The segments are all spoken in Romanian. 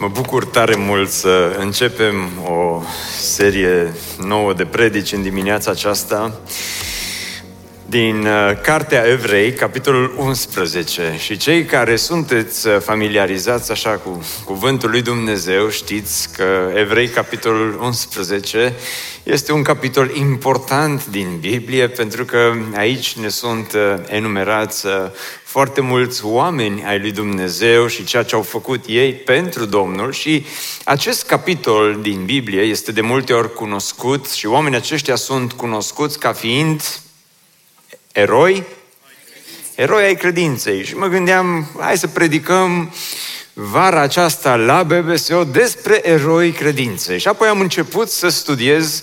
Mă bucur tare mult să începem o serie nouă de predici în dimineața aceasta din uh, Cartea Evrei, capitolul 11. Și cei care sunteți uh, familiarizați așa cu cuvântul lui Dumnezeu, știți că Evrei, capitolul 11, este un capitol important din Biblie, pentru că aici ne sunt uh, enumerați foarte mulți oameni ai lui Dumnezeu și ceea ce au făcut ei pentru Domnul și acest capitol din Biblie este de multe ori cunoscut și oamenii aceștia sunt cunoscuți ca fiind eroi, eroi ai credinței. Și mă gândeam, hai să predicăm vara aceasta la BBSO despre eroi credinței. Și apoi am început să studiez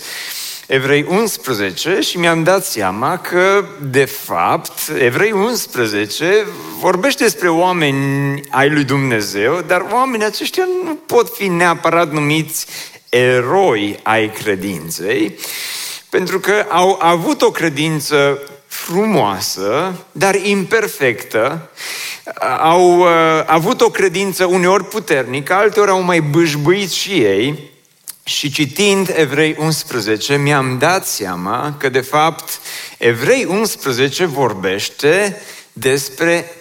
Evrei 11 și mi-am dat seama că, de fapt, Evrei 11 vorbește despre oameni ai lui Dumnezeu, dar oamenii aceștia nu pot fi neapărat numiți eroi ai credinței, pentru că au avut o credință frumoasă, dar imperfectă, au uh, avut o credință uneori puternică, alteori au mai bâșbâit și ei, și citind Evrei 11, mi-am dat seama că, de fapt, Evrei 11 vorbește despre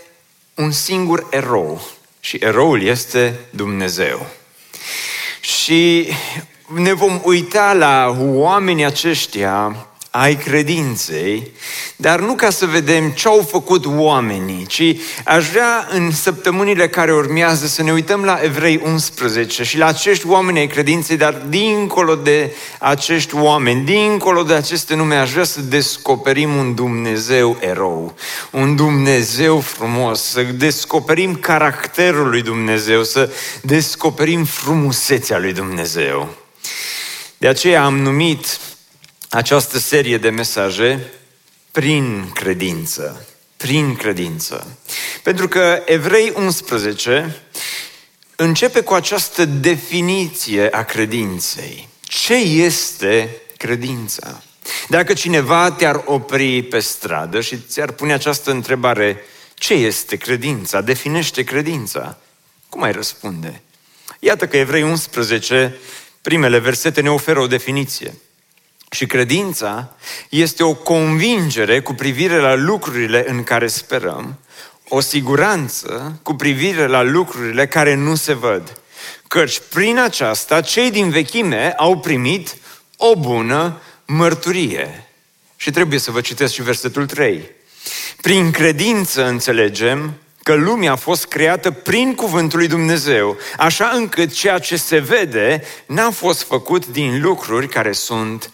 un singur erou. Și eroul este Dumnezeu. Și ne vom uita la oamenii aceștia ai credinței, dar nu ca să vedem ce au făcut oamenii, ci aș vrea în săptămânile care urmează să ne uităm la Evrei 11 și la acești oameni ai credinței, dar dincolo de acești oameni, dincolo de aceste nume, aș vrea să descoperim un Dumnezeu erou, un Dumnezeu frumos, să descoperim caracterul lui Dumnezeu, să descoperim frumusețea lui Dumnezeu. De aceea am numit această serie de mesaje prin credință. Prin credință. Pentru că Evrei 11 începe cu această definiție a credinței. Ce este credința? Dacă cineva te-ar opri pe stradă și ți-ar pune această întrebare, ce este credința? Definește credința. Cum ai răspunde? Iată că Evrei 11, primele versete ne oferă o definiție. Și credința este o convingere cu privire la lucrurile în care sperăm, o siguranță cu privire la lucrurile care nu se văd. Căci prin aceasta cei din vechime au primit o bună mărturie. Și trebuie să vă citesc și versetul 3. Prin credință înțelegem că lumea a fost creată prin cuvântul lui Dumnezeu, așa încât ceea ce se vede n-a fost făcut din lucruri care sunt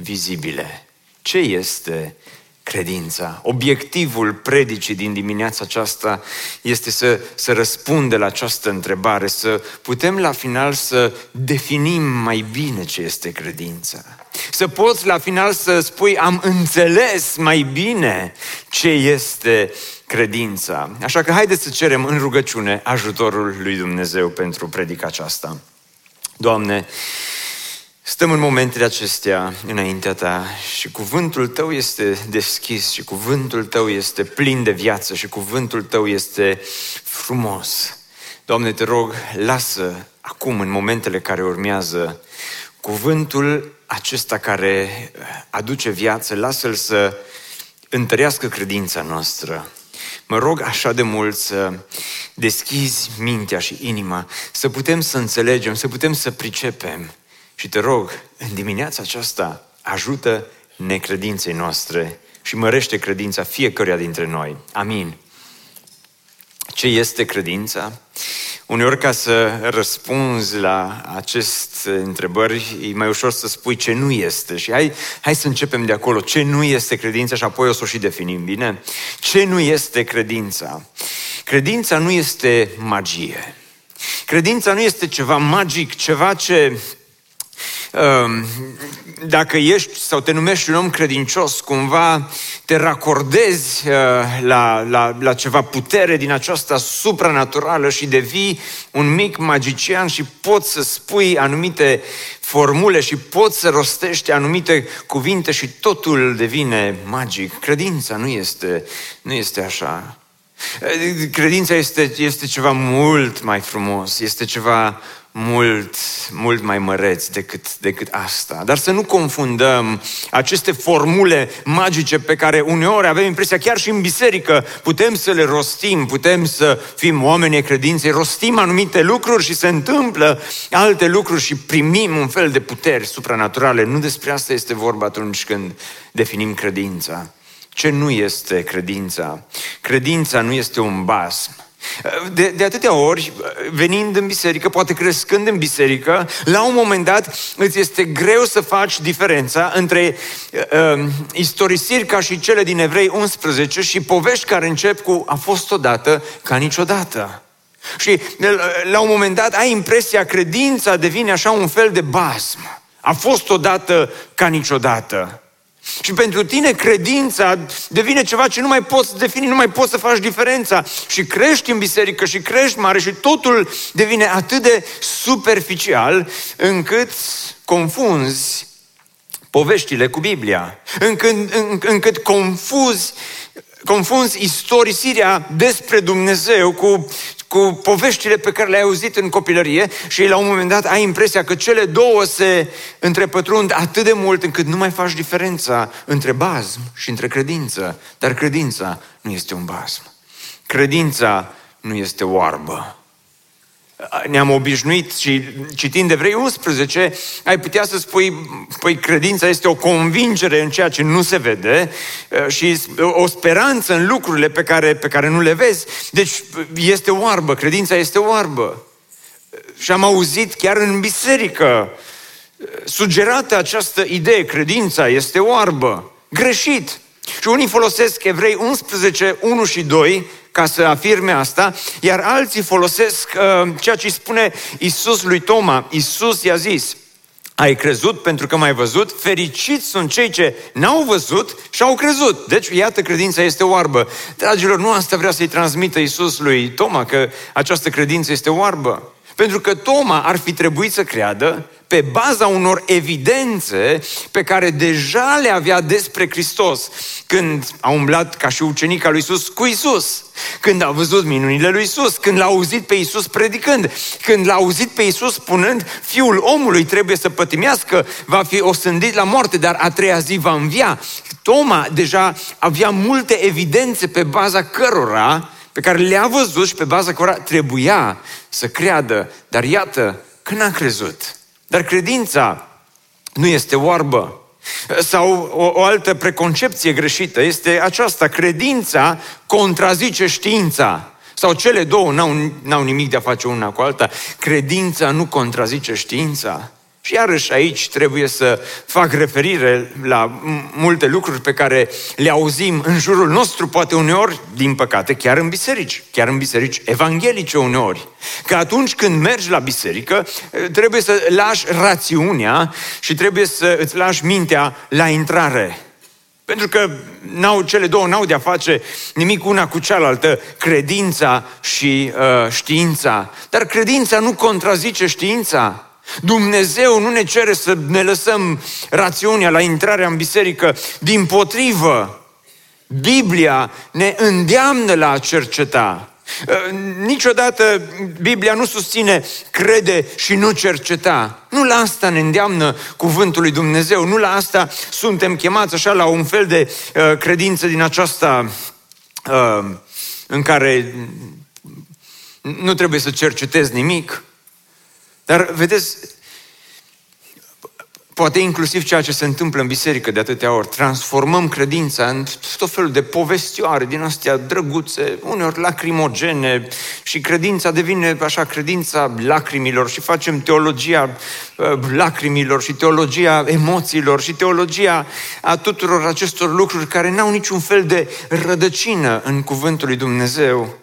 vizibile. Ce este credința? Obiectivul predicii din dimineața aceasta este să, să răspunde la această întrebare, să putem la final să definim mai bine ce este credința. Să poți la final să spui, am înțeles mai bine ce este credința. Așa că haideți să cerem în rugăciune ajutorul lui Dumnezeu pentru predica aceasta. Doamne, Stăm în momentele acestea înaintea ta și cuvântul tău este deschis și cuvântul tău este plin de viață și cuvântul tău este frumos. Doamne, te rog, lasă acum, în momentele care urmează, cuvântul acesta care aduce viață, lasă-l să întărească credința noastră. Mă rog așa de mult să deschizi mintea și inima, să putem să înțelegem, să putem să pricepem și te rog, în dimineața aceasta, ajută necredinței noastre și mărește credința fiecăruia dintre noi. Amin. Ce este credința? Uneori ca să răspunzi la aceste întrebări, e mai ușor să spui ce nu este. Și hai, hai să începem de acolo. Ce nu este credința și apoi o să o și definim, bine? Ce nu este credința? Credința nu este magie. Credința nu este ceva magic, ceva ce um, dacă ești sau te numești un om credincios, cumva te racordezi uh, la, la, la ceva putere din aceasta supranaturală și devii un mic magician și poți să spui anumite formule și poți să rostești anumite cuvinte și totul devine magic. Credința nu este, nu este așa. Credința este, este ceva mult mai frumos, este ceva mult, mult mai măreți decât, decât asta. Dar să nu confundăm aceste formule magice pe care uneori avem impresia, chiar și în biserică, putem să le rostim, putem să fim oameni credinței, rostim anumite lucruri și se întâmplă alte lucruri și primim un fel de puteri supranaturale. Nu despre asta este vorba atunci când definim credința. Ce nu este credința? Credința nu este un basm. De, de atâtea ori, venind în biserică, poate crescând în biserică, la un moment dat îți este greu să faci diferența între uh, istorisiri ca și cele din Evrei 11 și povești care încep cu a fost odată ca niciodată. Și la un moment dat ai impresia credința devine așa un fel de basm. A fost odată ca niciodată. Și pentru tine credința devine ceva ce nu mai poți defini, nu mai poți să faci diferența. Și crești în biserică și crești mare și totul devine atât de superficial încât confunzi poveștile cu Biblia. Încât, încât confuzi confunzi istorisirea despre Dumnezeu cu cu poveștile pe care le-ai auzit în copilărie și la un moment dat ai impresia că cele două se întrepătrund atât de mult încât nu mai faci diferența între bazm și între credință. Dar credința nu este un bazm. Credința nu este oarbă ne-am obișnuit și citind Evrei 11, ai putea să spui, păi credința este o convingere în ceea ce nu se vede uh, și o speranță în lucrurile pe care, pe care nu le vezi. Deci este oarbă, credința este oarbă. Și am auzit chiar în biserică uh, sugerată această idee, credința este oarbă. Greșit. Și unii folosesc Evrei 11, 1 și 2 ca să afirme asta, iar alții folosesc uh, ceea ce spune Isus lui Toma. Isus i-a zis, ai crezut pentru că m-ai văzut, fericiți sunt cei ce n-au văzut și au crezut. Deci, iată, credința este oarbă. Dragilor, nu asta vrea să-i transmită Isus lui Toma, că această credință este oarbă. Pentru că Toma ar fi trebuit să creadă pe baza unor evidențe pe care deja le avea despre Hristos când a umblat ca și ucenic al lui Isus cu Isus, când a văzut minunile lui Isus, când l-a auzit pe Isus predicând, când l-a auzit pe Isus spunând fiul omului trebuie să pătimească, va fi osândit la moarte, dar a treia zi va învia. Toma deja avea multe evidențe pe baza cărora pe care le-a văzut și pe baza cărora trebuia să creadă, dar iată că n-a crezut. Dar credința nu este oarbă. Sau o, o altă preconcepție greșită este aceasta, credința contrazice știința. Sau cele două n-au, n-au nimic de a face una cu alta. Credința nu contrazice știința. Și iarăși aici trebuie să fac referire la multe lucruri pe care le auzim în jurul nostru, poate uneori, din păcate, chiar în biserici, chiar în biserici evanghelice uneori. Că atunci când mergi la biserică, trebuie să lași rațiunea și trebuie să îți lași mintea la intrare. Pentru că n-au, cele două n-au de-a face nimic una cu cealaltă, credința și uh, știința. Dar credința nu contrazice știința. Dumnezeu nu ne cere să ne lăsăm rațiunea la intrarea în biserică. Din potrivă, Biblia ne îndeamnă la a cerceta. Uh, niciodată Biblia nu susține crede și nu cerceta. Nu la asta ne îndeamnă cuvântul lui Dumnezeu, nu la asta suntem chemați așa la un fel de uh, credință din aceasta uh, în care nu trebuie să cercetezi nimic. Dar vedeți, poate inclusiv ceea ce se întâmplă în biserică de atâtea ori, transformăm credința în tot felul de povestioare din astea drăguțe, uneori lacrimogene și credința devine așa credința lacrimilor și facem teologia uh, lacrimilor și teologia emoțiilor și teologia a tuturor acestor lucruri care n-au niciun fel de rădăcină în cuvântul lui Dumnezeu.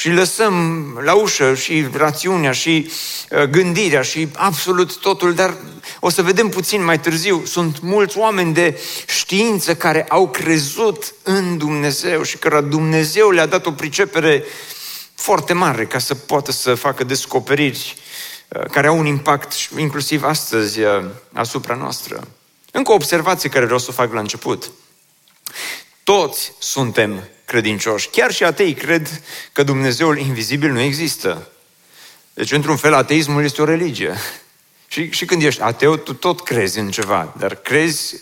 Și lăsăm la ușă și rațiunea și uh, gândirea și absolut totul, dar o să vedem puțin mai târziu, sunt mulți oameni de știință care au crezut în Dumnezeu și că Dumnezeu le-a dat o pricepere foarte mare ca să poată să facă descoperiri uh, care au un impact inclusiv astăzi uh, asupra noastră. Încă o observație care vreau să o fac la început. Toți suntem credincioși. Chiar și atei cred că Dumnezeul invizibil nu există. Deci, într-un fel, ateismul este o religie. Și, și când ești ateu, tu tot crezi în ceva, dar crezi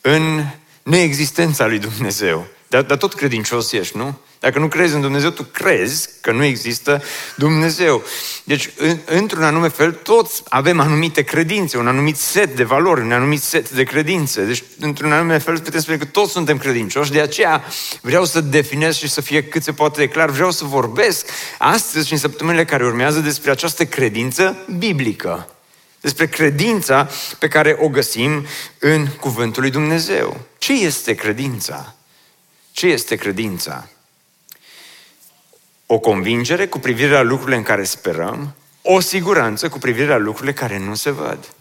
în neexistența lui Dumnezeu. Dar, dar tot credincios ești, nu? Dacă nu crezi în Dumnezeu, tu crezi că nu există Dumnezeu. Deci, în, într-un anume fel, toți avem anumite credințe, un anumit set de valori, un anumit set de credințe. Deci, într-un anume fel, putem spune că toți suntem credincioși. De aceea vreau să definez și să fie cât se poate de clar. Vreau să vorbesc astăzi și în săptămânile care urmează despre această credință biblică. Despre credința pe care o găsim în Cuvântul lui Dumnezeu. Ce este credința? Ce este credința? O convingere cu privire la lucrurile în care sperăm, o siguranță cu privire la lucrurile care nu se văd.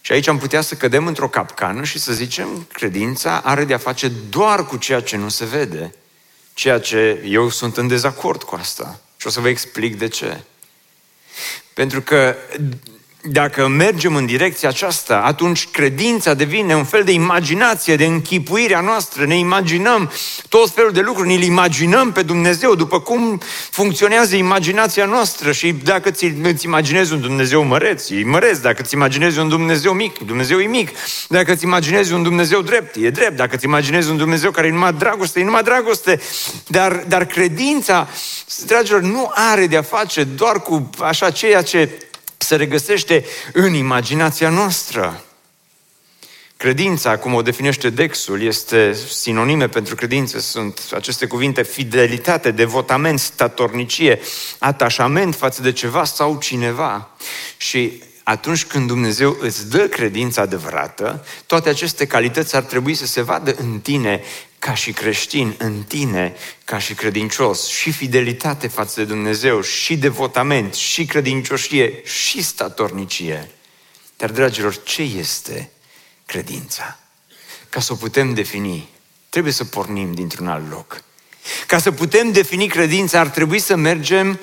Și aici am putea să cădem într-o capcană și să zicem, credința are de-a face doar cu ceea ce nu se vede, ceea ce eu sunt în dezacord cu asta. Și o să vă explic de ce. Pentru că dacă mergem în direcția aceasta, atunci credința devine un fel de imaginație, de închipuire a noastră. Ne imaginăm tot felul de lucruri, ne-l imaginăm pe Dumnezeu, după cum funcționează imaginația noastră. Și dacă ți, îți imaginezi un Dumnezeu măreț, e măreț. Dacă îți imaginezi un Dumnezeu mic, Dumnezeu e mic. Dacă îți imaginezi un Dumnezeu drept, e drept. Dacă îți imaginezi un Dumnezeu care e numai dragoste, e numai dragoste. Dar, dar credința, dragilor, nu are de-a face doar cu așa ceea ce se regăsește în imaginația noastră. Credința, cum o definește Dexul, este sinonime pentru credință. Sunt aceste cuvinte fidelitate, devotament, statornicie, atașament față de ceva sau cineva. Și atunci când Dumnezeu îți dă credința adevărată, toate aceste calități ar trebui să se vadă în tine ca și creștin, în tine ca și credincios, și fidelitate față de Dumnezeu, și devotament, și credincioșie, și statornicie. Dar, dragilor, ce este credința? Ca să o putem defini, trebuie să pornim dintr-un alt loc. Ca să putem defini credința, ar trebui să mergem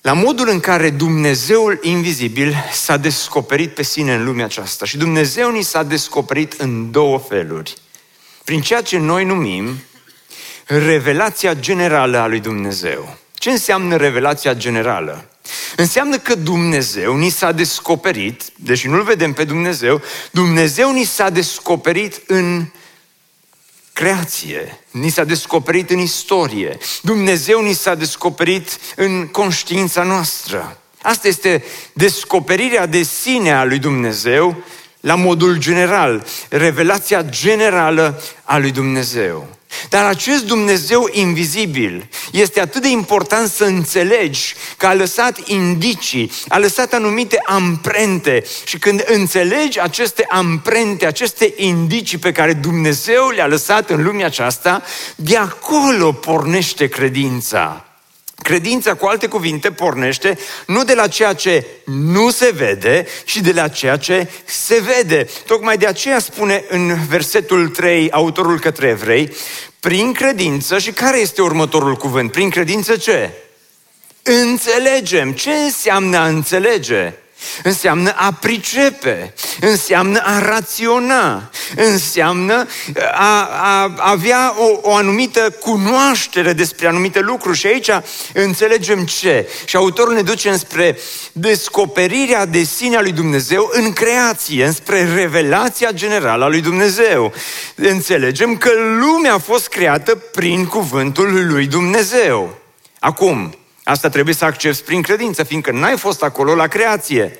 la modul în care Dumnezeul invizibil s-a descoperit pe sine în lumea aceasta. Și Dumnezeu ni s-a descoperit în două feluri. Prin ceea ce noi numim revelația generală a lui Dumnezeu. Ce înseamnă revelația generală? Înseamnă că Dumnezeu ni s-a descoperit, deși nu-L vedem pe Dumnezeu, Dumnezeu ni s-a descoperit în creație, ni s-a descoperit în istorie, Dumnezeu ni s-a descoperit în conștiința noastră. Asta este descoperirea de sine a lui Dumnezeu la modul general, revelația generală a lui Dumnezeu. Dar acest Dumnezeu invizibil este atât de important să înțelegi că a lăsat indicii, a lăsat anumite amprente și când înțelegi aceste amprente, aceste indicii pe care Dumnezeu le-a lăsat în lumea aceasta, de acolo pornește credința. Credința, cu alte cuvinte, pornește nu de la ceea ce nu se vede, ci de la ceea ce se vede. Tocmai de aceea spune în versetul 3 autorul către evrei, prin credință, și care este următorul cuvânt? Prin credință ce? Înțelegem. Ce înseamnă a înțelege? Înseamnă a pricepe, înseamnă a raționa, înseamnă a, a avea o, o anumită cunoaștere despre anumite lucruri. Și aici înțelegem ce. Și autorul ne duce înspre descoperirea de sine a lui Dumnezeu în creație, înspre revelația generală a lui Dumnezeu. Înțelegem că lumea a fost creată prin cuvântul lui Dumnezeu. Acum, Asta trebuie să accepti prin credință, fiindcă n-ai fost acolo la creație.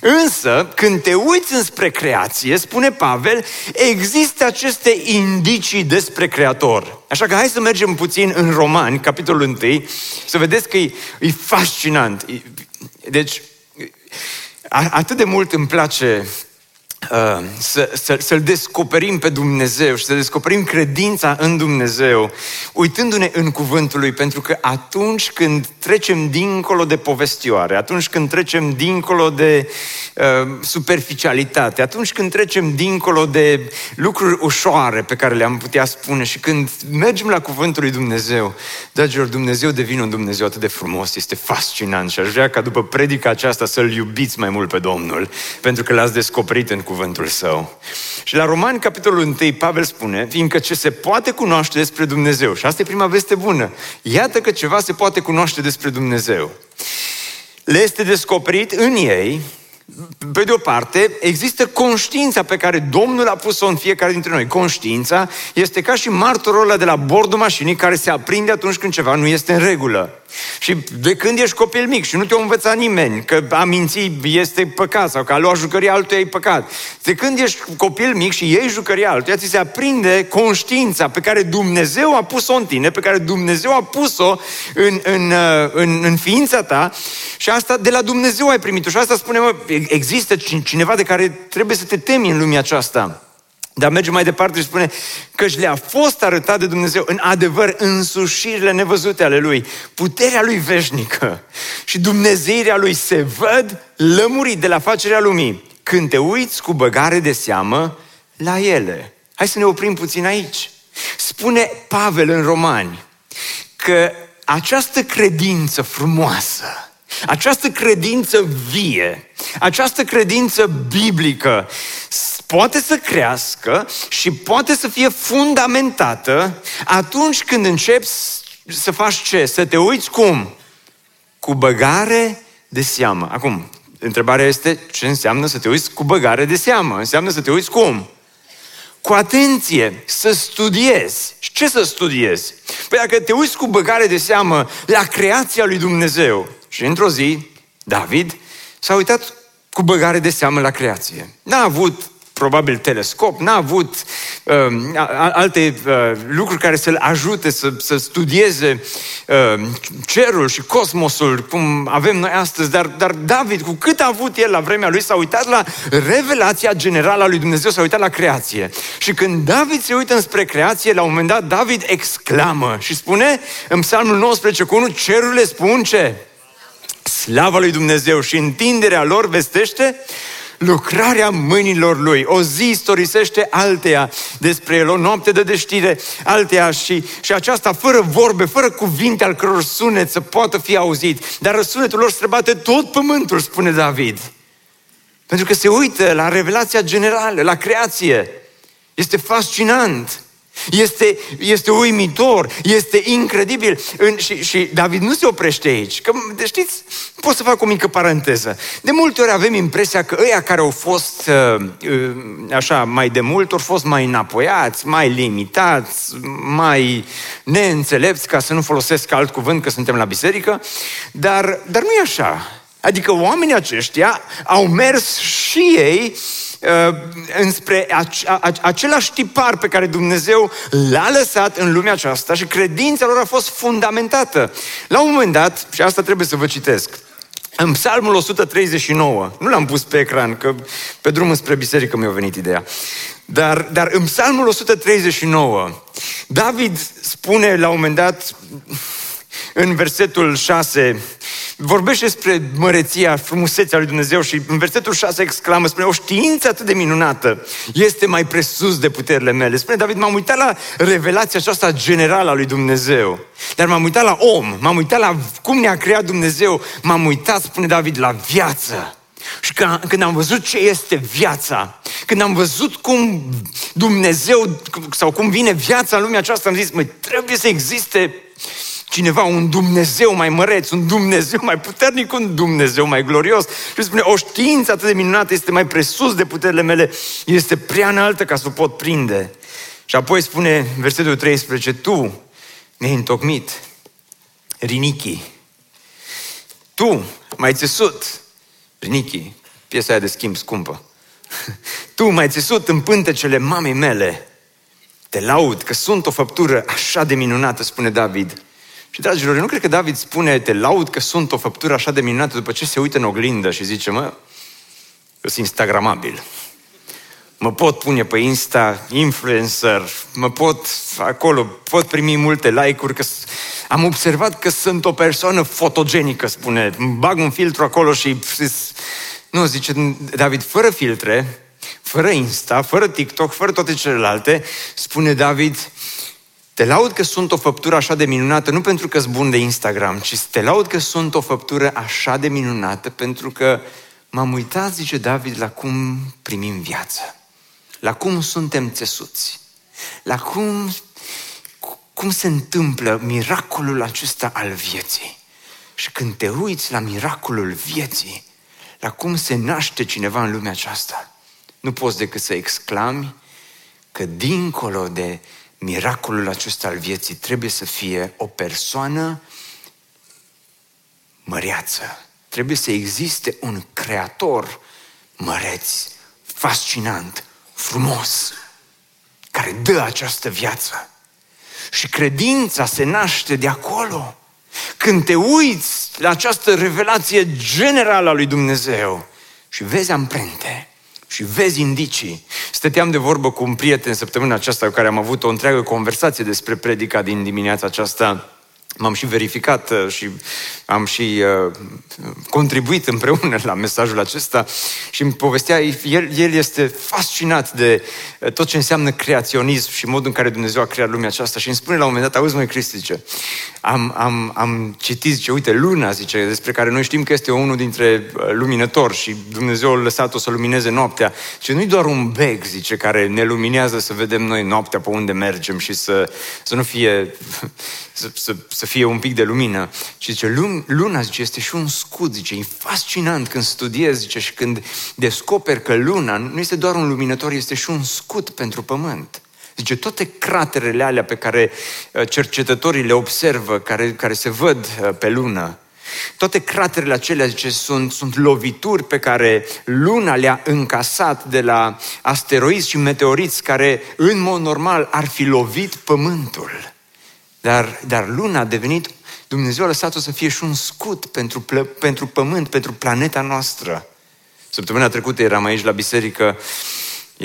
Însă, când te uiți înspre creație, spune Pavel, există aceste indicii despre Creator. Așa că hai să mergem puțin în Romani, capitolul 1, să vedeți că e, e fascinant. Deci, atât de mult îmi place Uh, să, să, să-L descoperim pe Dumnezeu și să descoperim credința în Dumnezeu, uitându-ne în cuvântul Lui, pentru că atunci când trecem dincolo de povestioare, atunci când trecem dincolo de uh, superficialitate, atunci când trecem dincolo de lucruri ușoare pe care le-am putea spune și când mergem la cuvântul Lui Dumnezeu, dragilor, Dumnezeu devine un Dumnezeu atât de frumos, este fascinant și aș vrea ca după predica aceasta să-L iubiți mai mult pe Domnul, pentru că l-ați descoperit în cuvântul său. Și la Romani, capitolul 1, Pavel spune, fiindcă ce se poate cunoaște despre Dumnezeu, și asta e prima veste bună, iată că ceva se poate cunoaște despre Dumnezeu. Le este descoperit în ei pe de o parte, există conștiința pe care Domnul a pus-o în fiecare dintre noi. Conștiința este ca și martorul ăla de la bordul mașinii care se aprinde atunci când ceva nu este în regulă. Și de când ești copil mic și nu te-a învățat nimeni că a minți este păcat sau că a luat jucăria altuia e păcat. De când ești copil mic și iei jucăria altuia, ți se aprinde conștiința pe care Dumnezeu a pus-o în tine, pe care Dumnezeu a pus-o în, în, uh, în, în ființa ta și asta de la Dumnezeu ai primit-o. Și asta spune, mă, există cineva de care trebuie să te temi în lumea aceasta. Dar merge mai departe și spune că le-a fost arătat de Dumnezeu în adevăr însușirile nevăzute ale Lui, puterea Lui veșnică și Dumnezeirea Lui se văd lămurit de la facerea lumii când te uiți cu băgare de seamă la ele. Hai să ne oprim puțin aici. Spune Pavel în Romani că această credință frumoasă, această credință vie, această credință biblică poate să crească și poate să fie fundamentată atunci când începi să faci ce? Să te uiți cum? Cu băgare de seamă. Acum, întrebarea este ce înseamnă să te uiți cu băgare de seamă? Înseamnă să te uiți cum? Cu atenție, să studiezi. Și ce să studiezi? Păi dacă te uiți cu băgare de seamă la creația lui Dumnezeu, și într-o zi, David s-a uitat cu băgare de seamă la creație. N-a avut probabil telescop, n-a avut uh, alte uh, lucruri care să-l ajute să, să studieze uh, cerul și cosmosul, cum avem noi astăzi, dar, dar David, cu cât a avut el la vremea lui, s-a uitat la revelația generală a lui Dumnezeu, s-a uitat la creație. Și când David se uită înspre creație, la un moment dat, David exclamă și spune în psalmul 19 cu 1, cerurile spun ce? Slava lui Dumnezeu și întinderea lor vestește lucrarea mâinilor lui. O zi istorisește alteia despre el, o noapte de deștire alteia și, și aceasta fără vorbe, fără cuvinte al căror sunet să poată fi auzit. Dar răsunetul lor străbate tot pământul, spune David. Pentru că se uită la revelația generală, la creație. Este fascinant. Este, este uimitor, este incredibil. În, și, și David nu se oprește aici. Că, de știți, pot să fac o mică paranteză. De multe ori avem impresia că ăia care au fost uh, uh, așa mai de mult, au fost mai înapoiați, mai limitați, mai neînțelepți, ca să nu folosesc alt cuvânt că suntem la biserică, dar, dar nu e așa. Adică oamenii aceștia au mers și ei uh, înspre același tipar pe care Dumnezeu l-a lăsat în lumea aceasta și credința lor a fost fundamentată. La un moment dat, și asta trebuie să vă citesc, în Psalmul 139, nu l-am pus pe ecran, că pe drumul spre biserică mi-a venit ideea, dar, dar în Psalmul 139, David spune la un moment dat, în versetul 6, vorbește despre măreția, frumusețea lui Dumnezeu și în versetul 6 exclamă, spune, o știință atât de minunată este mai presus de puterile mele. Spune David, m-am uitat la revelația aceasta generală a lui Dumnezeu, dar m-am uitat la om, m-am uitat la cum ne-a creat Dumnezeu, m-am uitat, spune David, la viață. Și când am văzut ce este viața, când am văzut cum Dumnezeu sau cum vine viața în lumea aceasta, am zis, măi, trebuie să existe cineva, un Dumnezeu mai măreț, un Dumnezeu mai puternic, un Dumnezeu mai glorios. Și spune, o știință atât de minunată este mai presus de puterile mele, este prea înaltă ca să o pot prinde. Și apoi spune, versetul 13, tu ne-ai întocmit, rinichi. Tu mai țesut, rinichi, piesa aia de schimb scumpă. Tu mai țesut în pântecele mamei mele. Te laud că sunt o făptură așa de minunată, spune David. Și, dragilor, eu nu cred că David spune, te laud că sunt o făptură așa de minunată după ce se uită în oglindă și zice, mă, eu sunt instagramabil. mă pot pune pe Insta influencer, mă pot acolo, pot primi multe like-uri, că am observat că sunt o persoană fotogenică, spune, bag un filtru acolo și nu, zice David, fără filtre, fără Insta, fără TikTok, fără toate celelalte, spune David, te laud că sunt o făptură așa de minunată, nu pentru că sunt bun de Instagram, ci te laud că sunt o făptură așa de minunată pentru că m-am uitat, zice David, la cum primim viață, la cum suntem țesuți, la cum, cum se întâmplă miracolul acesta al vieții. Și când te uiți la miracolul vieții, la cum se naște cineva în lumea aceasta, nu poți decât să exclami că dincolo de miracolul acesta al vieții trebuie să fie o persoană măreață. Trebuie să existe un creator măreț, fascinant, frumos, care dă această viață. Și credința se naște de acolo. Când te uiți la această revelație generală a lui Dumnezeu și vezi amprente, și vezi indicii. Stăteam de vorbă cu un prieten săptămâna aceasta cu care am avut o întreagă conversație despre predica din dimineața aceasta M-am și verificat uh, și am și uh, contribuit împreună la mesajul acesta și îmi povestea, el, el este fascinat de uh, tot ce înseamnă creaționism și modul în care Dumnezeu a creat lumea aceasta și îmi spune la un moment dat, auzi măi Cristi, zice, am, am, am citit, zice, uite, luna, zice, despre care noi știm că este unul dintre uh, luminători și Dumnezeu a lăsat-o să lumineze noaptea. Și nu-i doar un beg, zice, care ne luminează să vedem noi noaptea pe unde mergem și să, să nu fie să, să, să fie un pic de lumină. Și zice, luna, zice, este și un scut, zice, e fascinant când studiezi, zice, și când descoperi că luna nu este doar un luminător, este și un scut pentru pământ. Zice, toate craterele alea pe care uh, cercetătorii le observă, care, care se văd uh, pe lună, toate craterele acelea, zice, sunt, sunt lovituri pe care luna le-a încasat de la asteroizi și meteoriți care, în mod normal, ar fi lovit pământul. Dar, dar luna a devenit, Dumnezeu a lăsat-o să fie și un scut pentru, pentru pământ, pentru planeta noastră. Săptămâna trecută eram aici la biserică,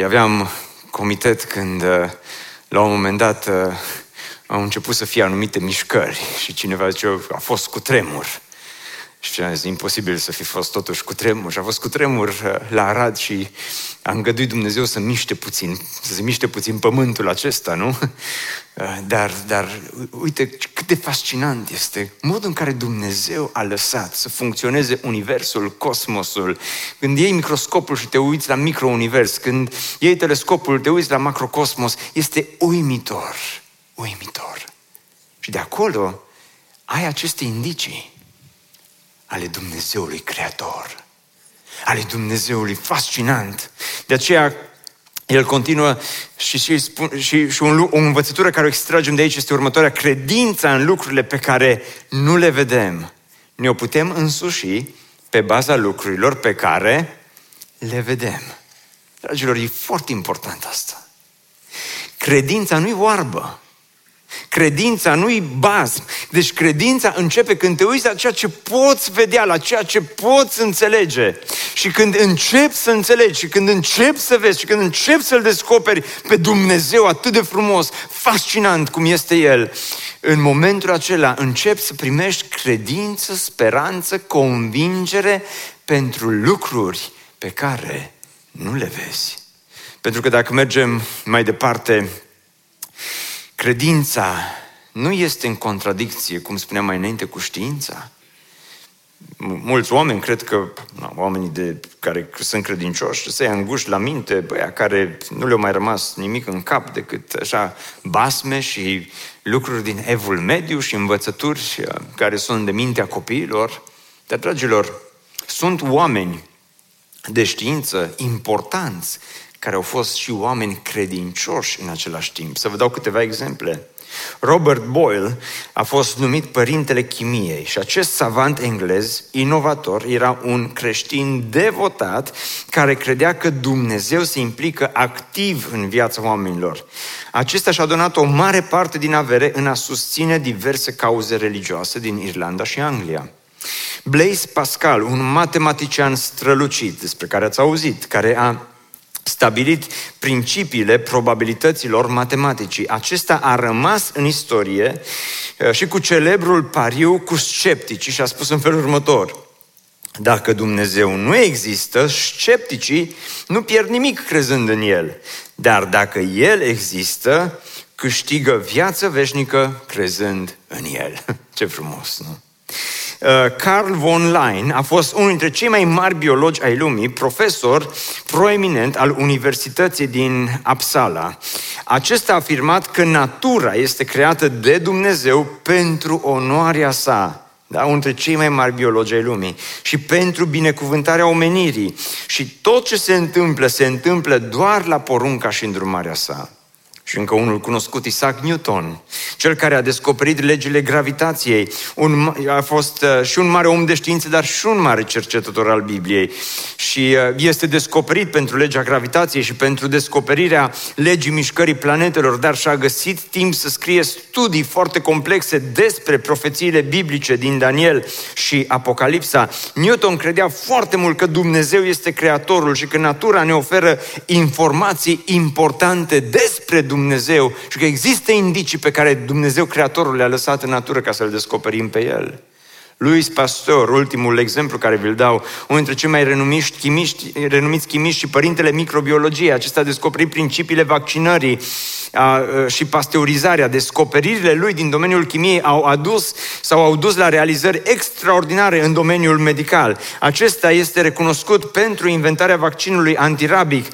aveam comitet când uh, la un moment dat uh, au început să fie anumite mișcări și cineva zice, a fost cu tremur. Și a zis, imposibil să fi fost totuși cu tremur. Și a fost cu tremur uh, la Arad și a îngăduit Dumnezeu să miște puțin, să se miște puțin pământul acesta, nu? Uh, dar, dar uite cât de fascinant este modul în care Dumnezeu a lăsat să funcționeze universul, cosmosul. Când iei microscopul și te uiți la microunivers, când iei telescopul, te uiți la macrocosmos, este uimitor, uimitor. Și de acolo ai aceste indicii ale Dumnezeului Creator, ale Dumnezeului fascinant. De aceea el continuă și, și, spun, și, și un, o învățătură care o extragem de aici este următoarea. Credința în lucrurile pe care nu le vedem, ne-o putem însuși pe baza lucrurilor pe care le vedem. Dragilor, e foarte important asta. Credința nu e oarbă. Credința nu-i bază. Deci credința începe când te uiți la ceea ce poți vedea, la ceea ce poți înțelege. Și când începi să înțelegi, și când începi să vezi, și când începi să-L descoperi pe Dumnezeu atât de frumos, fascinant cum este El, în momentul acela începi să primești credință, speranță, convingere pentru lucruri pe care nu le vezi. Pentru că dacă mergem mai departe, Credința nu este în contradicție, cum spuneam mai înainte, cu știința. Mulți oameni cred că, na, oamenii de, care sunt credincioși, să ia înguși la minte, băia care nu le-au mai rămas nimic în cap decât așa basme și lucruri din evul mediu și învățături uh, care sunt de mintea copiilor. Dar, dragilor, sunt oameni de știință importanți care au fost și oameni credincioși în același timp. Să vă dau câteva exemple. Robert Boyle a fost numit părintele chimiei și acest savant englez, inovator, era un creștin devotat care credea că Dumnezeu se implică activ în viața oamenilor. Acesta și-a donat o mare parte din avere în a susține diverse cauze religioase din Irlanda și Anglia. Blaise Pascal, un matematician strălucit despre care ați auzit, care a stabilit principiile probabilităților matematicii. Acesta a rămas în istorie uh, și cu celebrul pariu cu scepticii și a spus în felul următor. Dacă Dumnezeu nu există, scepticii nu pierd nimic crezând în El. Dar dacă El există, câștigă viață veșnică crezând în El. Ce frumos, nu? Uh, Carl von Lein a fost unul dintre cei mai mari biologi ai lumii, profesor proeminent al Universității din Uppsala. Acesta a afirmat că natura este creată de Dumnezeu pentru onoarea sa da? unul dintre cei mai mari biologi ai lumii, și pentru binecuvântarea omenirii. Și tot ce se întâmplă, se întâmplă doar la porunca și îndrumarea sa. Și încă unul cunoscut, Isaac Newton, cel care a descoperit legile gravitației. Un, a fost uh, și un mare om de știință, dar și un mare cercetător al Bibliei. Și uh, este descoperit pentru legea gravitației și pentru descoperirea legii mișcării planetelor, dar și-a găsit timp să scrie studii foarte complexe despre profețiile biblice din Daniel și Apocalipsa. Newton credea foarte mult că Dumnezeu este creatorul și că natura ne oferă informații importante despre Dumnezeu Dumnezeu și că există indicii pe care Dumnezeu Creatorul le-a lăsat în natură ca să-L descoperim pe El. Louis Pasteur, ultimul exemplu care vi-l dau, unul dintre cei mai renumiți chimiști, renumiți chimiști și părintele microbiologiei, acesta a descoperit principiile vaccinării a, și pasteurizarea. Descoperirile lui din domeniul chimiei au adus sau au dus la realizări extraordinare în domeniul medical. Acesta este recunoscut pentru inventarea vaccinului antirabic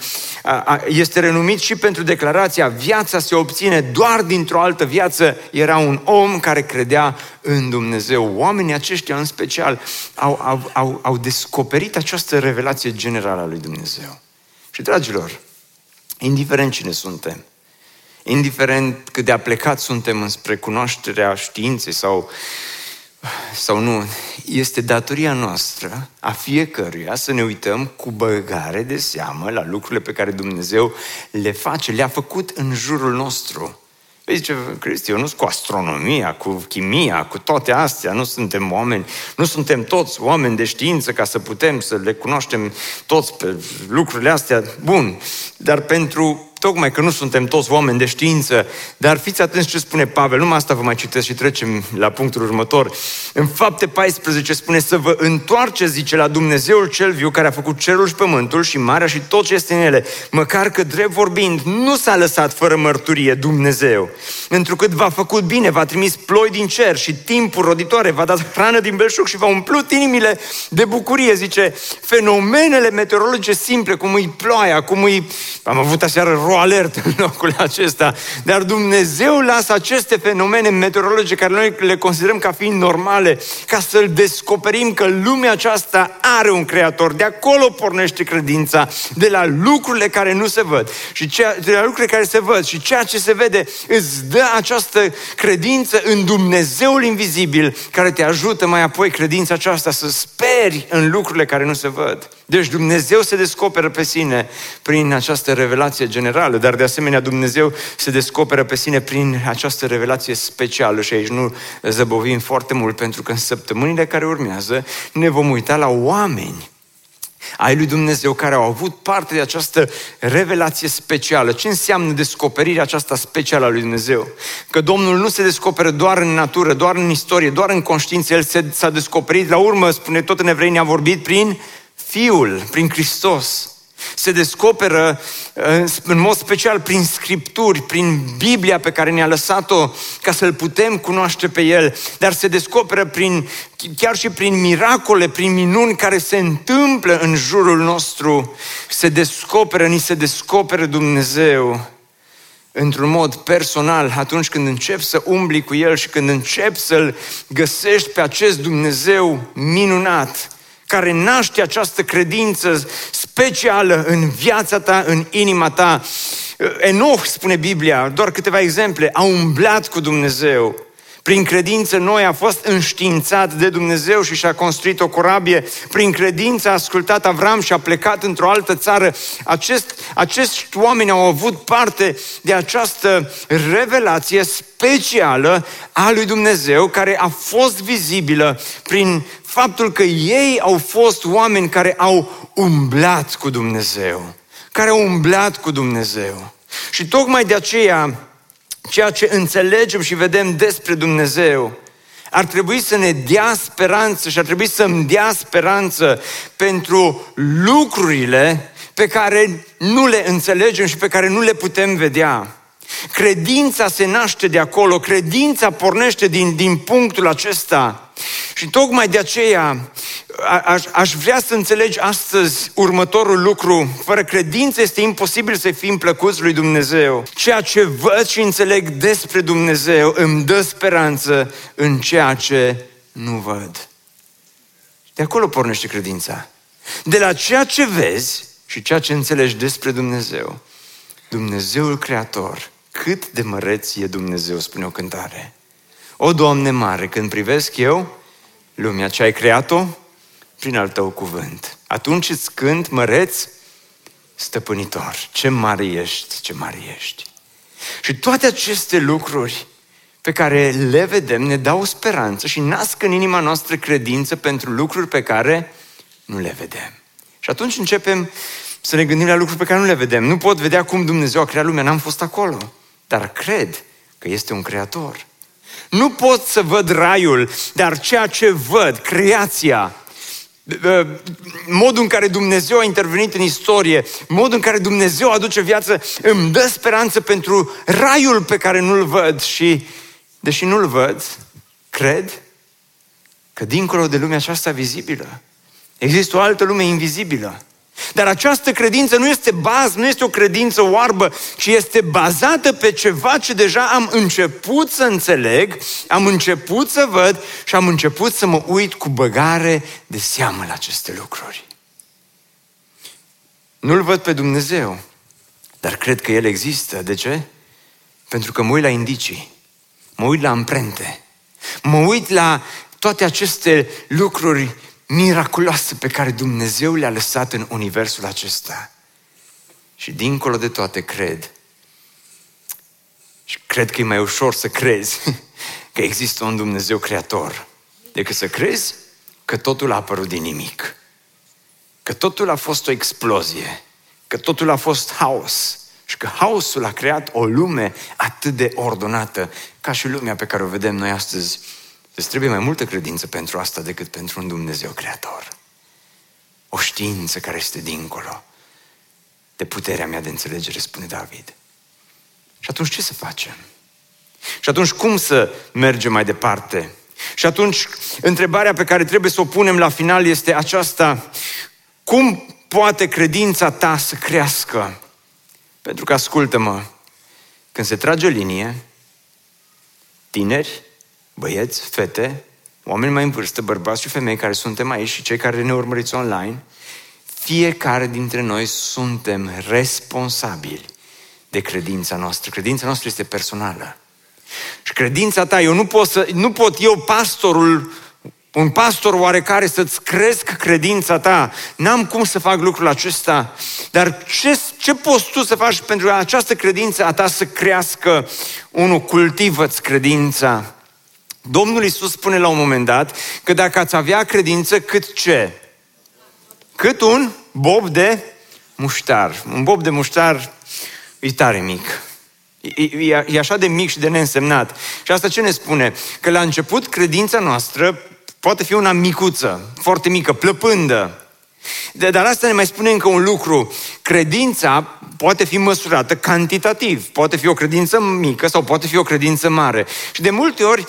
este renumit și pentru declarația viața se obține doar dintr-o altă viață. Era un om care credea în Dumnezeu. Oamenii aceștia în special au, au, au, au descoperit această revelație generală a lui Dumnezeu. Și dragilor, indiferent cine suntem, indiferent cât de aplecat suntem înspre cunoașterea științei sau sau nu, este datoria noastră a fiecăruia să ne uităm cu băgare de seamă la lucrurile pe care Dumnezeu le face, le-a făcut în jurul nostru. Păi zice, Cristi, eu nu sunt cu astronomia, cu chimia, cu toate astea, nu suntem oameni, nu suntem toți oameni de știință ca să putem să le cunoaștem toți pe lucrurile astea. Bun, dar pentru Tocmai că nu suntem toți oameni de știință, dar fiți atenți ce spune Pavel, numai asta vă mai citesc și trecem la punctul următor. În fapte 14 spune să vă întoarceți, zice, la Dumnezeul cel viu care a făcut cerul și pământul și marea și tot ce este în ele, măcar că drept vorbind nu s-a lăsat fără mărturie Dumnezeu. Întrucât v-a făcut bine, v-a trimis ploi din cer și timpul roditoare, v-a dat hrană din belșug și v-a umplut inimile de bucurie, zice, fenomenele meteorologice simple, cum e ploaia, cum e... Am avut aseară alert în locul acesta. Dar Dumnezeu lasă aceste fenomene meteorologice care noi le considerăm ca fiind normale, ca să-L descoperim că lumea aceasta are un creator. De acolo pornește credința, de la lucrurile care nu se văd și ceea, de la lucrurile care se văd și ceea ce se vede îți dă această credință în Dumnezeul invizibil care te ajută mai apoi credința aceasta să speri în lucrurile care nu se văd. Deci Dumnezeu se descoperă pe sine prin această revelație generală, dar de asemenea Dumnezeu se descoperă pe sine prin această revelație specială și aici nu zăbovim foarte mult pentru că în săptămânile care urmează ne vom uita la oameni ai lui Dumnezeu care au avut parte de această revelație specială. Ce înseamnă descoperirea aceasta specială a lui Dumnezeu? Că Domnul nu se descoperă doar în natură, doar în istorie, doar în conștiință. El se, s-a descoperit, la urmă, spune tot în evrei, ne-a vorbit prin Fiul, prin Hristos. Se descoperă în mod special prin Scripturi, prin Biblia pe care ne-a lăsat-o ca să-L putem cunoaște pe El, dar se descoperă prin, chiar și prin miracole, prin minuni care se întâmplă în jurul nostru. Se descoperă, ni se descoperă Dumnezeu într-un mod personal atunci când începi să umbli cu El și când începi să-L găsești pe acest Dumnezeu minunat care naște această credință specială în viața ta, în inima ta. Enoch, spune Biblia, doar câteva exemple, a umblat cu Dumnezeu. Prin credință noi a fost înștiințat de Dumnezeu și și-a construit o corabie. Prin credință a ascultat Avram și a plecat într-o altă țară. Acest, acești oameni au avut parte de această revelație specială a lui Dumnezeu care a fost vizibilă prin faptul că ei au fost oameni care au umblat cu Dumnezeu care au umblat cu Dumnezeu. Și tocmai de aceea, ceea ce înțelegem și vedem despre Dumnezeu, ar trebui să ne dea speranță și ar trebui să îmi dea speranță pentru lucrurile pe care nu le înțelegem și pe care nu le putem vedea. Credința se naște de acolo, credința pornește din, din punctul acesta. Și tocmai de aceea aș, aș vrea să înțelegi astăzi următorul lucru. Fără credință este imposibil să fim plăcuți lui Dumnezeu. Ceea ce văd și înțeleg despre Dumnezeu îmi dă speranță în ceea ce nu văd. De acolo pornește credința. De la ceea ce vezi și ceea ce înțelegi despre Dumnezeu. Dumnezeul Creator cât de măreț e Dumnezeu, spune o cântare. O, Doamne mare, când privesc eu lumea ce ai creat-o prin al Tău cuvânt, atunci îți cânt măreț, stăpânitor. Ce mare ești, ce mare ești. Și toate aceste lucruri pe care le vedem ne dau speranță și nasc în inima noastră credință pentru lucruri pe care nu le vedem. Și atunci începem să ne gândim la lucruri pe care nu le vedem. Nu pot vedea cum Dumnezeu a creat lumea, n-am fost acolo dar cred că este un creator. Nu pot să văd raiul, dar ceea ce văd, creația, modul în care Dumnezeu a intervenit în istorie, modul în care Dumnezeu aduce viață, îmi dă speranță pentru raiul pe care nu-l văd și, deși nu-l văd, cred că dincolo de lumea aceasta vizibilă, există o altă lume invizibilă dar această credință nu este bază, nu este o credință oarbă, ci este bazată pe ceva ce deja am început să înțeleg, am început să văd și am început să mă uit cu băgare de seamă la aceste lucruri. Nu-L văd pe Dumnezeu, dar cred că El există. De ce? Pentru că mă uit la indicii, mă uit la amprente, mă uit la toate aceste lucruri miraculoase pe care Dumnezeu le-a lăsat în universul acesta. Și dincolo de toate cred, și cred că e mai ușor să crezi că există un Dumnezeu creator, decât să crezi că totul a apărut din nimic. Că totul a fost o explozie, că totul a fost haos și că haosul a creat o lume atât de ordonată ca și lumea pe care o vedem noi astăzi Îți trebuie mai multă credință pentru asta decât pentru un Dumnezeu creator. O știință care este dincolo de puterea mea de înțelegere, spune David. Și atunci ce să facem? Și atunci cum să mergem mai departe? Și atunci întrebarea pe care trebuie să o punem la final este aceasta. Cum poate credința ta să crească? Pentru că, ascultă-mă, când se trage linie, tineri, băieți, fete, oameni mai în vârstă, bărbați și femei care suntem aici și cei care ne urmăriți online, fiecare dintre noi suntem responsabili de credința noastră. Credința noastră este personală. Și credința ta, eu nu pot, să, nu pot eu, pastorul, un pastor oarecare, să-ți cresc credința ta. N-am cum să fac lucrul acesta. Dar ce, ce poți tu să faci pentru această credință a ta să crească? Unul, cultivă-ți credința. Domnul Iisus spune la un moment dat că dacă ați avea credință, cât ce? Cât un bob de muștar. Un bob de muștar e tare mic. E, e, e așa de mic și de neînsemnat. Și asta ce ne spune? Că la început credința noastră poate fi una micuță, foarte mică, plăpândă. Dar asta ne mai spune încă un lucru. Credința poate fi măsurată cantitativ. Poate fi o credință mică sau poate fi o credință mare. Și de multe ori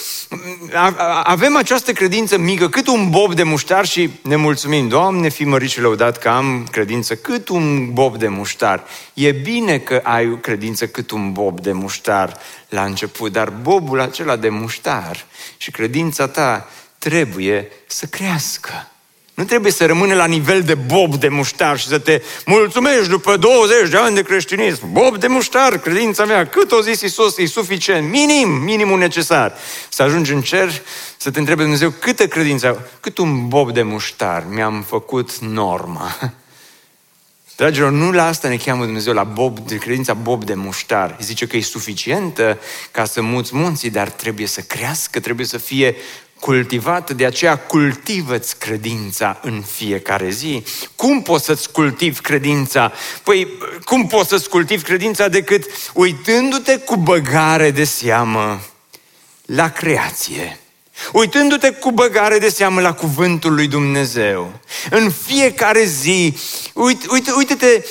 avem această credință mică, cât un bob de muștar și ne mulțumim. Doamne, fi mărit și lăudat că am credință cât un bob de muștar. E bine că ai o credință cât un bob de muștar la început, dar bobul acela de muștar și credința ta trebuie să crească. Nu trebuie să rămâne la nivel de bob de muștar și să te mulțumești după 20 de ani de creștinism. Bob de muștar, credința mea, cât o zis Iisus, e suficient, minim, minimul necesar. Să ajungi în cer, să te întrebe Dumnezeu câtă credință, cât un bob de muștar mi-am făcut norma. Dragilor, nu la asta ne cheamă Dumnezeu, la bob, de credința bob de muștar. Zice că e suficientă ca să muți munții, dar trebuie să crească, trebuie să fie cultivat, de aceea cultivă-ți credința în fiecare zi. Cum poți să-ți cultivi credința? Păi, cum poți să-ți cultivi credința decât uitându-te cu băgare de seamă la creație? Uitându-te cu băgare de seamă la cuvântul lui Dumnezeu. În fiecare zi, uite, uite, uite-te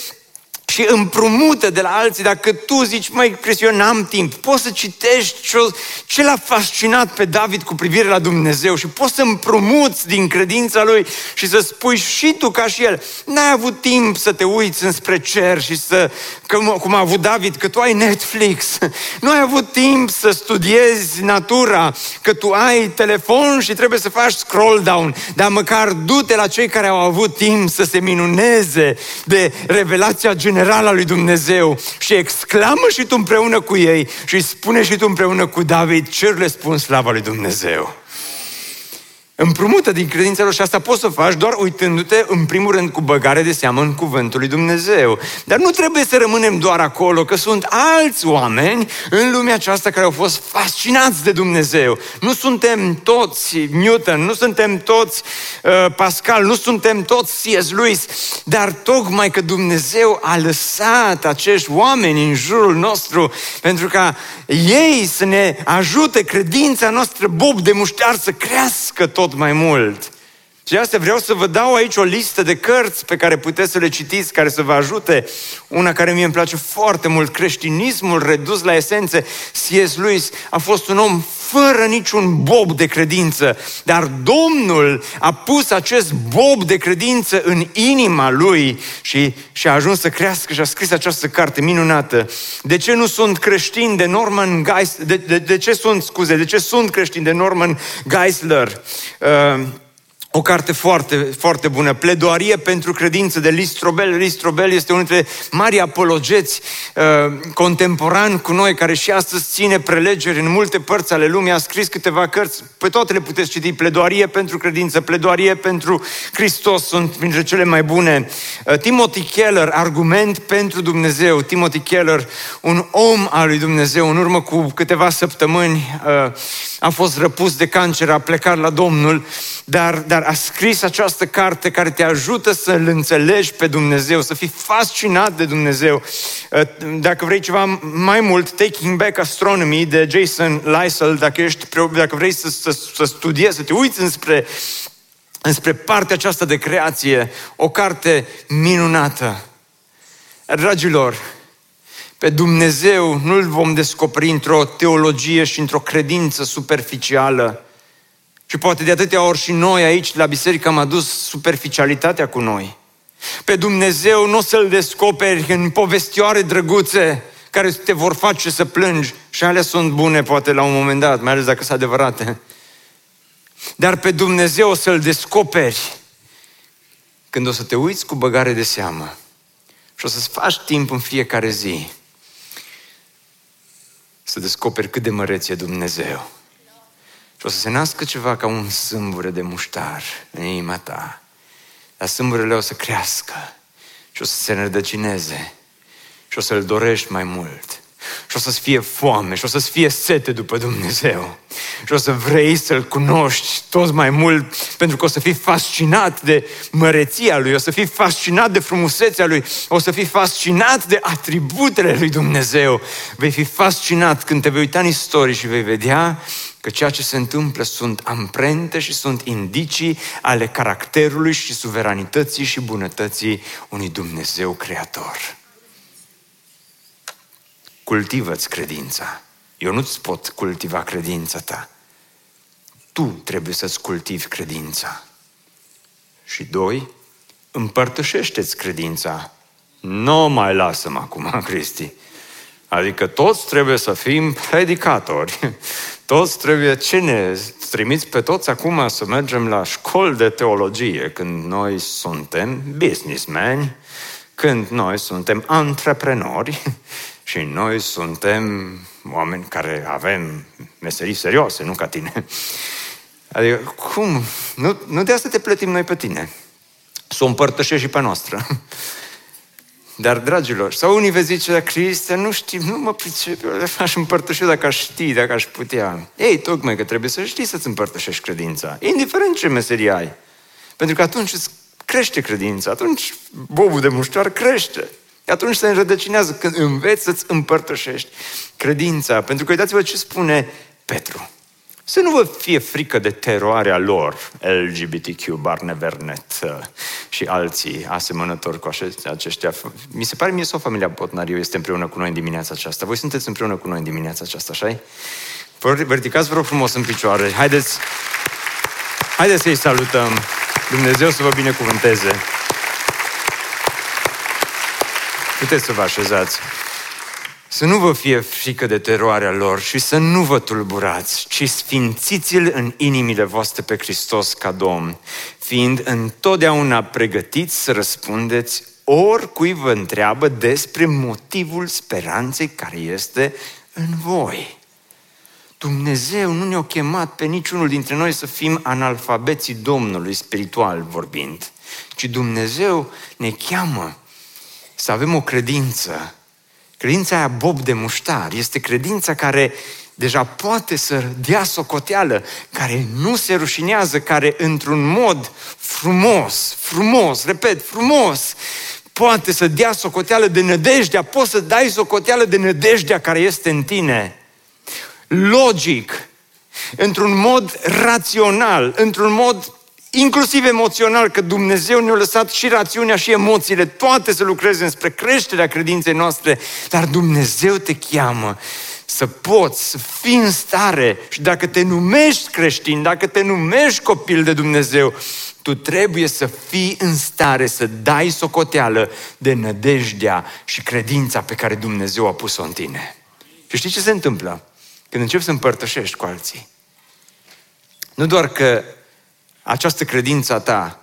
și împrumută de la alții. Dacă tu zici, mai Cristi, eu n-am timp, poți să citești ce, ce l-a fascinat pe David cu privire la Dumnezeu și poți să împrumuți din credința lui și să spui și tu ca și el, n-ai avut timp să te uiți înspre cer și să, cum, cum a avut David, că tu ai Netflix, nu ai avut timp să studiezi natura, că tu ai telefon și trebuie să faci scroll down, dar măcar du-te la cei care au avut timp să se minuneze de revelația generală general al lui Dumnezeu și exclamă și tu împreună cu ei și spune și tu împreună cu David, cer le spun slava lui Dumnezeu împrumută din credința lor și asta poți să faci doar uitându-te în primul rând cu băgare de seamă în cuvântul lui Dumnezeu. Dar nu trebuie să rămânem doar acolo, că sunt alți oameni în lumea aceasta care au fost fascinați de Dumnezeu. Nu suntem toți Newton, nu suntem toți uh, Pascal, nu suntem toți C.S. Lewis, dar tocmai că Dumnezeu a lăsat acești oameni în jurul nostru pentru ca ei să ne ajute credința noastră bob de muștar să crească tot tot mai mult. Și asta vreau să vă dau aici o listă de cărți pe care puteți să le citiți, care să vă ajute. Una care mie îmi place foarte mult, creștinismul redus la esențe. C.S. Lewis a fost un om fără niciun bob de credință, dar Domnul a pus acest bob de credință în inima lui și, și a ajuns să crească și a scris această carte minunată. De ce nu sunt creștini de Norman Geisler? De, de, de ce sunt, scuze, de ce sunt creștini de Norman Geisler? Uh, o carte foarte, foarte bună, Pledoarie pentru credință de Listrobel. Listrobel este unul dintre mari apologeți uh, contemporani cu noi, care și astăzi ține prelegeri în multe părți ale lumii. A scris câteva cărți, pe toate le puteți citi. Pledoarie pentru credință, Pledoarie pentru Hristos sunt printre cele mai bune. Uh, Timothy Keller, Argument pentru Dumnezeu. Timothy Keller, un om al lui Dumnezeu, în urmă cu câteva săptămâni, uh, a fost răpus de cancer, a plecat la Domnul, dar, dar a scris această carte care te ajută să-L înțelegi pe Dumnezeu, să fii fascinat de Dumnezeu. Uh, dacă vrei ceva mai mult, Taking Back Astronomy de Jason Lysel, dacă, ești, dacă vrei să, să, să studiezi, să te uiți înspre înspre partea aceasta de creație, o carte minunată. Dragilor, pe Dumnezeu nu-L vom descoperi într-o teologie și într-o credință superficială. Și poate de atâtea ori și noi aici la biserică am adus superficialitatea cu noi. Pe Dumnezeu nu o să-L descoperi în povestioare drăguțe care te vor face să plângi și alea sunt bune poate la un moment dat, mai ales dacă sunt adevărate. Dar pe Dumnezeu o să-L descoperi când o să te uiți cu băgare de seamă și o să-ți faci timp în fiecare zi să descoperi cât de măreț e Dumnezeu. Și o să se nască ceva ca un sâmbure de muștar în inima ta. Dar sâmburele o să crească și o să se rădăcineze și o să-L dorești mai mult și o să-ți fie foame și o să-ți fie sete după Dumnezeu și o să vrei să-L cunoști tot mai mult pentru că o să fii fascinat de măreția Lui, o să fii fascinat de frumusețea Lui, o să fii fascinat de atributele Lui Dumnezeu. Vei fi fascinat când te vei uita în istorie și vei vedea că ceea ce se întâmplă sunt amprente și sunt indicii ale caracterului și suveranității și bunătății unui Dumnezeu creator. Cultivă-ți credința. Eu nu-ți pot cultiva credința ta. Tu trebuie să-ți cultivi credința. Și doi, împărtășește-ți credința. Nu mai lasă-mă acum, Cristi. Adică toți trebuie să fim predicatori. Toți trebuie, ce ne trimiți pe toți acum să mergem la școli de teologie, când noi suntem businessmen, când noi suntem antreprenori și noi suntem oameni care avem meserii serioase, nu ca tine. Adică, cum? Nu, nu de asta te plătim noi pe tine. Să o împărtășești și pe noastră. Dar, dragilor, sau unii vă zice, Cristian, nu știu, nu mă pricep, eu aș împărtăși dacă aș ști, dacă aș putea. Ei, tocmai că trebuie să știi să-ți împărtășești credința, indiferent ce meserie ai. Pentru că atunci îți crește credința, atunci bobul de muștar crește. Atunci se înrădăcinează când înveți să-ți împărtășești credința. Pentru că uitați-vă ce spune Petru. Să nu vă fie frică de teroarea lor, LGBTQ, Barnevernet uh, și alții asemănători cu aceștia. Mi se pare mie sau familia Botnariu este împreună cu noi în dimineața aceasta. Voi sunteți împreună cu noi în dimineața aceasta, așa Vă ridicați, vă rog frumos în picioare. Haideți, haideți să-i salutăm. Dumnezeu să vă binecuvânteze. Puteți să vă așezați. Să nu vă fie frică de teroarea lor și să nu vă tulburați, ci sfințiți-l în inimile voastre pe Hristos ca Domn, fiind întotdeauna pregătiți să răspundeți oricui vă întreabă despre motivul speranței care este în voi. Dumnezeu nu ne-a chemat pe niciunul dintre noi să fim analfabeții Domnului, spiritual vorbind, ci Dumnezeu ne cheamă să avem o credință. Credința aia bob de muștar este credința care deja poate să dea socoteală, care nu se rușinează, care într-un mod frumos, frumos, repet, frumos, poate să dea socoteală de nădejdea, poți să dai socoteală de nădejdea care este în tine. Logic, într-un mod rațional, într-un mod inclusiv emoțional, că Dumnezeu ne-a lăsat și rațiunea și emoțiile, toate să lucreze spre creșterea credinței noastre, dar Dumnezeu te cheamă să poți, să fii în stare și dacă te numești creștin, dacă te numești copil de Dumnezeu, tu trebuie să fii în stare să dai socoteală de nădejdea și credința pe care Dumnezeu a pus-o în tine. Și știi ce se întâmplă? Când începi să împărtășești cu alții. Nu doar că această credință a ta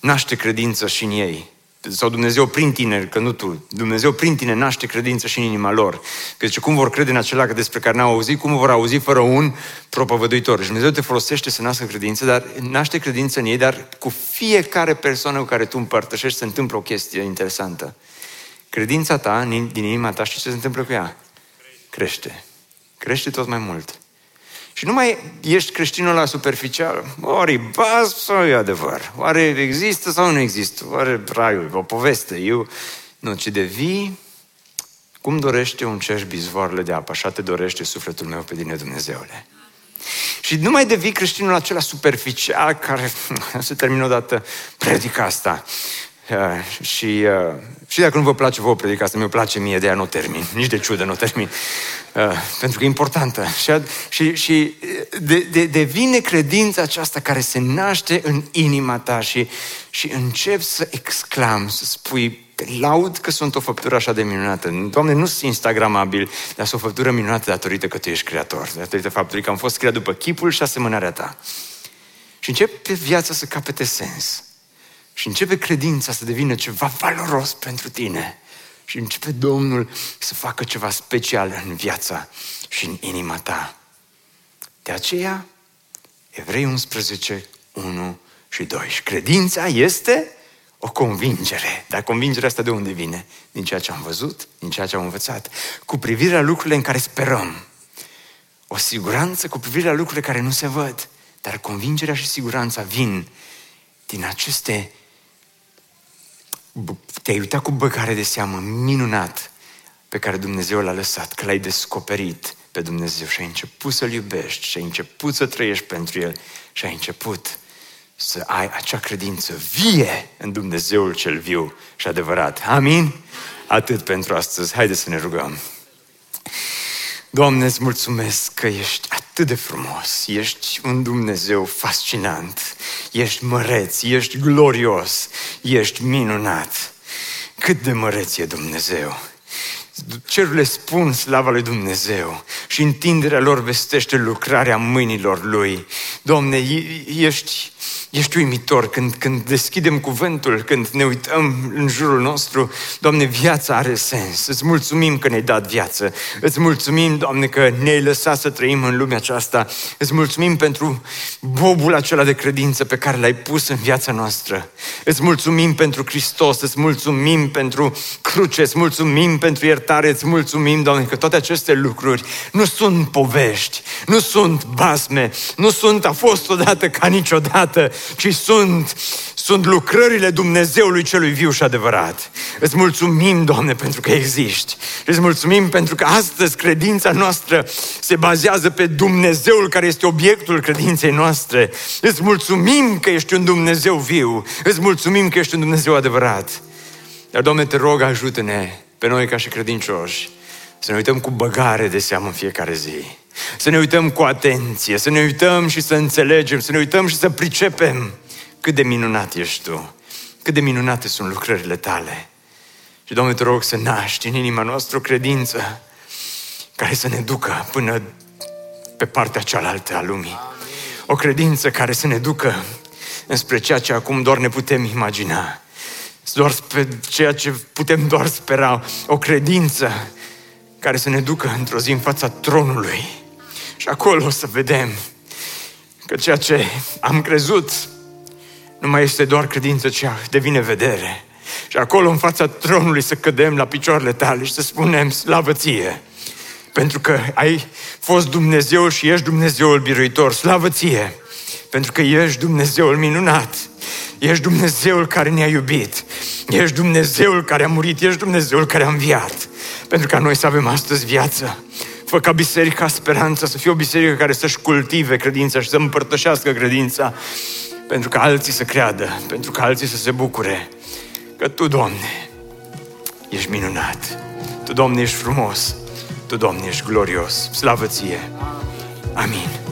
naște credință și în ei. Sau Dumnezeu prin tine, că nu tu, Dumnezeu prin tine naște credință și în inima lor. Că zice, cum vor crede în acela despre care n-au auzit, cum vor auzi fără un propovăduitor. Și Dumnezeu te folosește să nască credință, dar naște credință în ei, dar cu fiecare persoană cu care tu împărtășești se întâmplă o chestie interesantă. Credința ta din inima ta, și ce se întâmplă cu ea? Crește. Crește tot mai mult. Și nu mai ești creștinul la superficial. Oare baz sau e adevăr? Oare există sau nu există? Oare raiul, o poveste? Eu... Nu, ci devii cum dorește un ceș bizvoarele de apă, așa te dorește sufletul meu pe tine, Dumnezeule. Și nu mai devii creștinul acela superficial care se termină odată predica asta. Uh, și, uh, și dacă nu vă place vouă predica asta, mi-o place mie, de ea nu termin. Nici de ciudă nu termin. Uh, pentru că e importantă. Și, și, și de, de, devine credința aceasta care se naște în inima ta și, și încep să exclam, să spui, laud că sunt o făptură așa de minunată. Doamne, nu sunt instagramabil, dar sunt o făptură minunată datorită că Tu ești creator, datorită faptului că am fost creat după chipul și asemănarea Ta. Și începe viața să capete sens. Și începe credința să devină ceva valoros pentru tine. Și începe Domnul să facă ceva special în viața și în inima ta. De aceea, Evrei 11, 1 și 2. Și credința este o convingere. Dar convingerea asta de unde vine? Din ceea ce am văzut, din ceea ce am învățat, cu privire la lucrurile în care sperăm. O siguranță cu privire la lucrurile care nu se văd. Dar convingerea și siguranța vin din aceste te-ai uitat cu băgare de seamă minunat pe care Dumnezeu l-a lăsat, că l-ai descoperit pe Dumnezeu și ai început să-L iubești și ai început să trăiești pentru El și ai început să ai acea credință vie în Dumnezeul cel viu și adevărat. Amin? Atât pentru astăzi. Haideți să ne rugăm. Doamne, îți mulțumesc că ești atât de frumos, ești un Dumnezeu fascinant, ești măreț, ești glorios, ești minunat. Cât de măreț e Dumnezeu! Cerurile spun slava lui Dumnezeu și întinderea lor vestește lucrarea mâinilor Lui. Domne, ești Ești uimitor când, când deschidem cuvântul, când ne uităm în jurul nostru, Doamne, viața are sens. Îți mulțumim că ne-ai dat viață. Îți mulțumim, Doamne, că ne-ai lăsat să trăim în lumea aceasta. Îți mulțumim pentru bobul acela de credință pe care l-ai pus în viața noastră. Îți mulțumim pentru Hristos, îți mulțumim pentru cruce, îți mulțumim pentru iertare, îți mulțumim, Doamne, că toate aceste lucruri nu sunt povești, nu sunt basme, nu sunt a fost odată ca niciodată, ci sunt, sunt lucrările Dumnezeului celui viu și adevărat. Îți mulțumim, Doamne, pentru că existi. Îți mulțumim pentru că astăzi credința noastră se bazează pe Dumnezeul care este obiectul credinței noastre. Îți mulțumim că ești un Dumnezeu viu. Îți mulțumim că ești un Dumnezeu adevărat. Dar, Doamne, te rog, ajută-ne pe noi ca și credincioși să ne uităm cu băgare de seamă în fiecare zi. Să ne uităm cu atenție, să ne uităm și să înțelegem, să ne uităm și să pricepem cât de minunat ești Tu, cât de minunate sunt lucrările Tale. Și, Doamne, te rog să naști în inima noastră o credință care să ne ducă până pe partea cealaltă a lumii. O credință care să ne ducă înspre ceea ce acum doar ne putem imagina. Doar spre ceea ce putem doar spera. O credință care să ne ducă într-o zi în fața tronului. Și acolo o să vedem că ceea ce am crezut nu mai este doar credință, ci devine vedere. Și acolo în fața tronului să cădem la picioarele tale și să spunem slavă ție. Pentru că ai fost Dumnezeu și ești Dumnezeul biruitor. Slavă ție! Pentru că ești Dumnezeul minunat. Ești Dumnezeul care ne-a iubit. Ești Dumnezeul care a murit. Ești Dumnezeul care a înviat. Pentru ca noi să avem astăzi viață. Fă ca biserica speranța să fie o biserică care să-și cultive credința și să împărtășească credința. Pentru ca alții să creadă, pentru ca alții să se bucure. Că Tu, Doamne, ești minunat. Tu, Doamne, ești frumos. Tu, Doamne, ești glorios. Slavă Ție! Amin.